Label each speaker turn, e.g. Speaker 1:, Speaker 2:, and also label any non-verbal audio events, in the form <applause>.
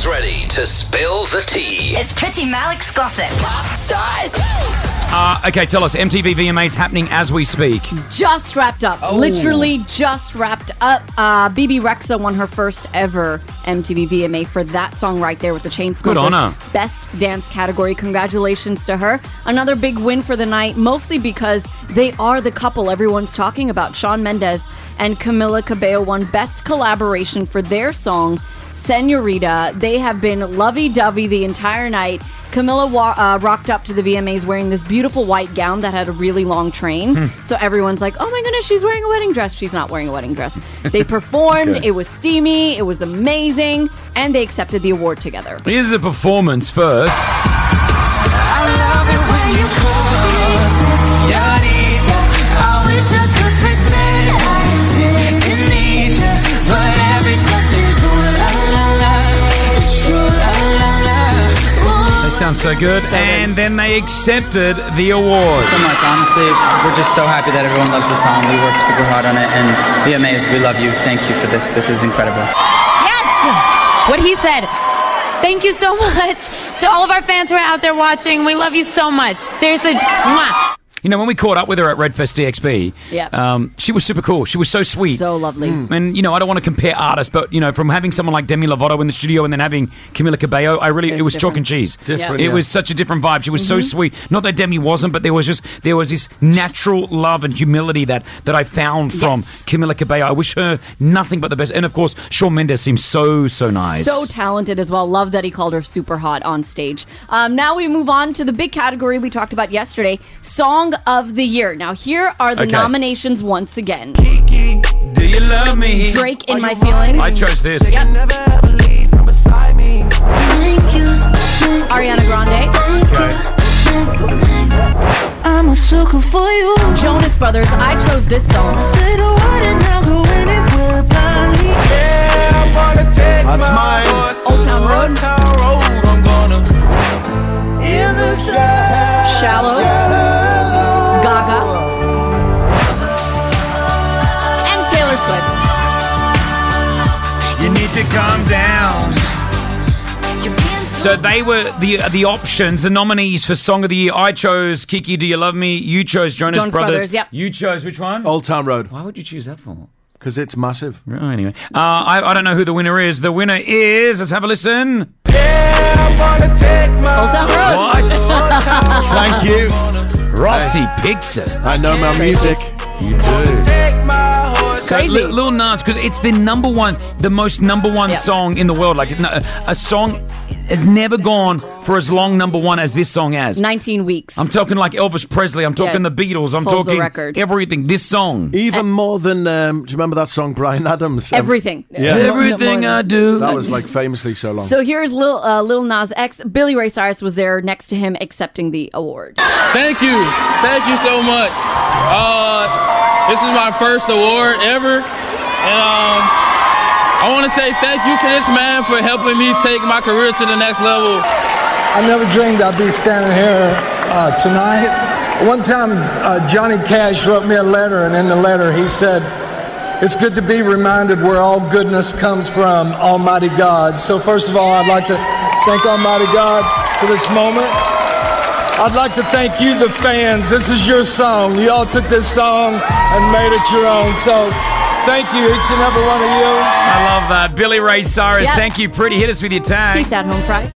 Speaker 1: He's ready to spill the tea.
Speaker 2: It's Priti Malik's gossip. Pop stars.
Speaker 3: Uh, okay, tell us. MTV VMAs happening as we speak.
Speaker 4: just wrapped up.
Speaker 3: Oh.
Speaker 4: Literally just wrapped up. Uh, Bebe Rexha won her first ever MTV VMA for that song right there with the Chainsmokers.
Speaker 3: Good on her.
Speaker 4: Best dance category. Congratulations to her. Another big win for the night, mostly because they are the couple everyone's talking about. Shawn Mendes and Camila Cabello won best collaboration for their song. Senorita. They have been lovey dovey the entire night. Camila wa- uh, rocked up to the VMAs wearing this beautiful white gown that had a really long train.
Speaker 3: Hmm.
Speaker 4: So everyone's like, oh my goodness, she's wearing a wedding dress. She's not wearing a wedding dress. They <laughs> performed,
Speaker 3: Okay.
Speaker 4: it was steamy, it was amazing, and they accepted the award together.
Speaker 3: Here's a performance first. They sound so good. and then they accepted the award.
Speaker 5: so much. Honestly, we're just so happy that everyone loves the song. We worked super hard on it, and be amazed. we love you. Thank you for this. This is incredible.
Speaker 6: Yes! What he said. Thank you so <laughs> much to all of our fans who are out there watching. We love you so much. Seriously, mwah.
Speaker 3: You know, when we caught up with her at Redfest DXB,
Speaker 4: Yep.
Speaker 3: um, she was super cool. She was so sweet.
Speaker 4: So lovely.
Speaker 3: And you know, I don't want to compare artists, but you know, from having someone like Demi Lovato in the studio and then having Camila Cabello, I really
Speaker 4: It's
Speaker 3: it was chalk and cheese.
Speaker 4: Different,
Speaker 3: It
Speaker 7: yeah.
Speaker 3: was such a different vibe. She was so
Speaker 4: Mm-hmm.
Speaker 3: sweet. Not that Demi wasn't, but there was just there was this natural love and humility that that I found from
Speaker 4: Yes.
Speaker 3: Camila Cabello. I wish her nothing but the best. And of course, Shawn Mendes seems so so nice.
Speaker 4: So talented as well. Love that he called her super hot on stage. Um, now we move on to the big category we talked about yesterday Song of the Year. Now, here are the
Speaker 3: Okay.
Speaker 4: nominations once again
Speaker 3: Do you love me?
Speaker 4: Drake in My Feelings,
Speaker 3: I chose this.
Speaker 4: Ariana Grande,
Speaker 8: I'm a sucker for you.
Speaker 4: Jonas Brothers. I chose this song.
Speaker 8: Say the word and I'll go anywhere blindly.
Speaker 7: That's mine.
Speaker 4: Old Town Road,
Speaker 8: In
Speaker 3: to calm down. So they were the the options, the nominees for Song of the Year. I chose Kiki, Do You Love Me? You chose Jonas,
Speaker 4: Jonas Brothers, yep.
Speaker 3: You chose which one?
Speaker 7: Old Town Road.
Speaker 3: Why would you choose that for?
Speaker 7: Because it's massive.
Speaker 3: Oh, anyway, uh, I, I don't know who the winner is. The winner is. Let's have a listen.
Speaker 4: Old Town Road.
Speaker 3: What? <laughs>
Speaker 7: Thank you.
Speaker 3: Rossi Pixar.
Speaker 7: I know my music.
Speaker 3: You do. So
Speaker 4: Crazy.
Speaker 3: Lil, Lil Nas, because it's the number one, the most number one song in the world. Like a song has never gone for as long number one as this song has.
Speaker 4: 19 weeks.
Speaker 3: I'm talking like Elvis Presley. I'm talking
Speaker 4: Yeah.
Speaker 3: the Beatles. I'm
Speaker 4: Holds
Speaker 3: talking everything. This song.
Speaker 7: Even more than, um, do you remember that song, Bryan Adams? Um,
Speaker 4: Everything.
Speaker 7: Yeah.
Speaker 4: No- no
Speaker 3: Everything
Speaker 4: more
Speaker 3: I do.
Speaker 7: That was like famously so long.
Speaker 4: So here's Lil, uh, Lil Nas X. Billy Ray Cyrus was there next to him accepting the award.
Speaker 9: Thank you. Thank you so much. Uh, this is my first award ever. And um, I want to say thank you to this man for helping me take my career to the next level.
Speaker 10: I never dreamed I'd be standing here uh, tonight. One time, uh, Johnny Cash wrote me a letter, and in the letter, he said, It's good to be reminded where all goodness comes from, Almighty God. So, first of all, I'd like to thank Almighty God for this moment. I'd like to thank you, the fans. This is your song. You all took this song and made it your own. So, thank you, each and every one of you.
Speaker 3: I love that. Billy Ray Cyrus.
Speaker 4: Yep.
Speaker 3: Thank you, Priti. Hit us with your tag.
Speaker 4: Peace out, home fries.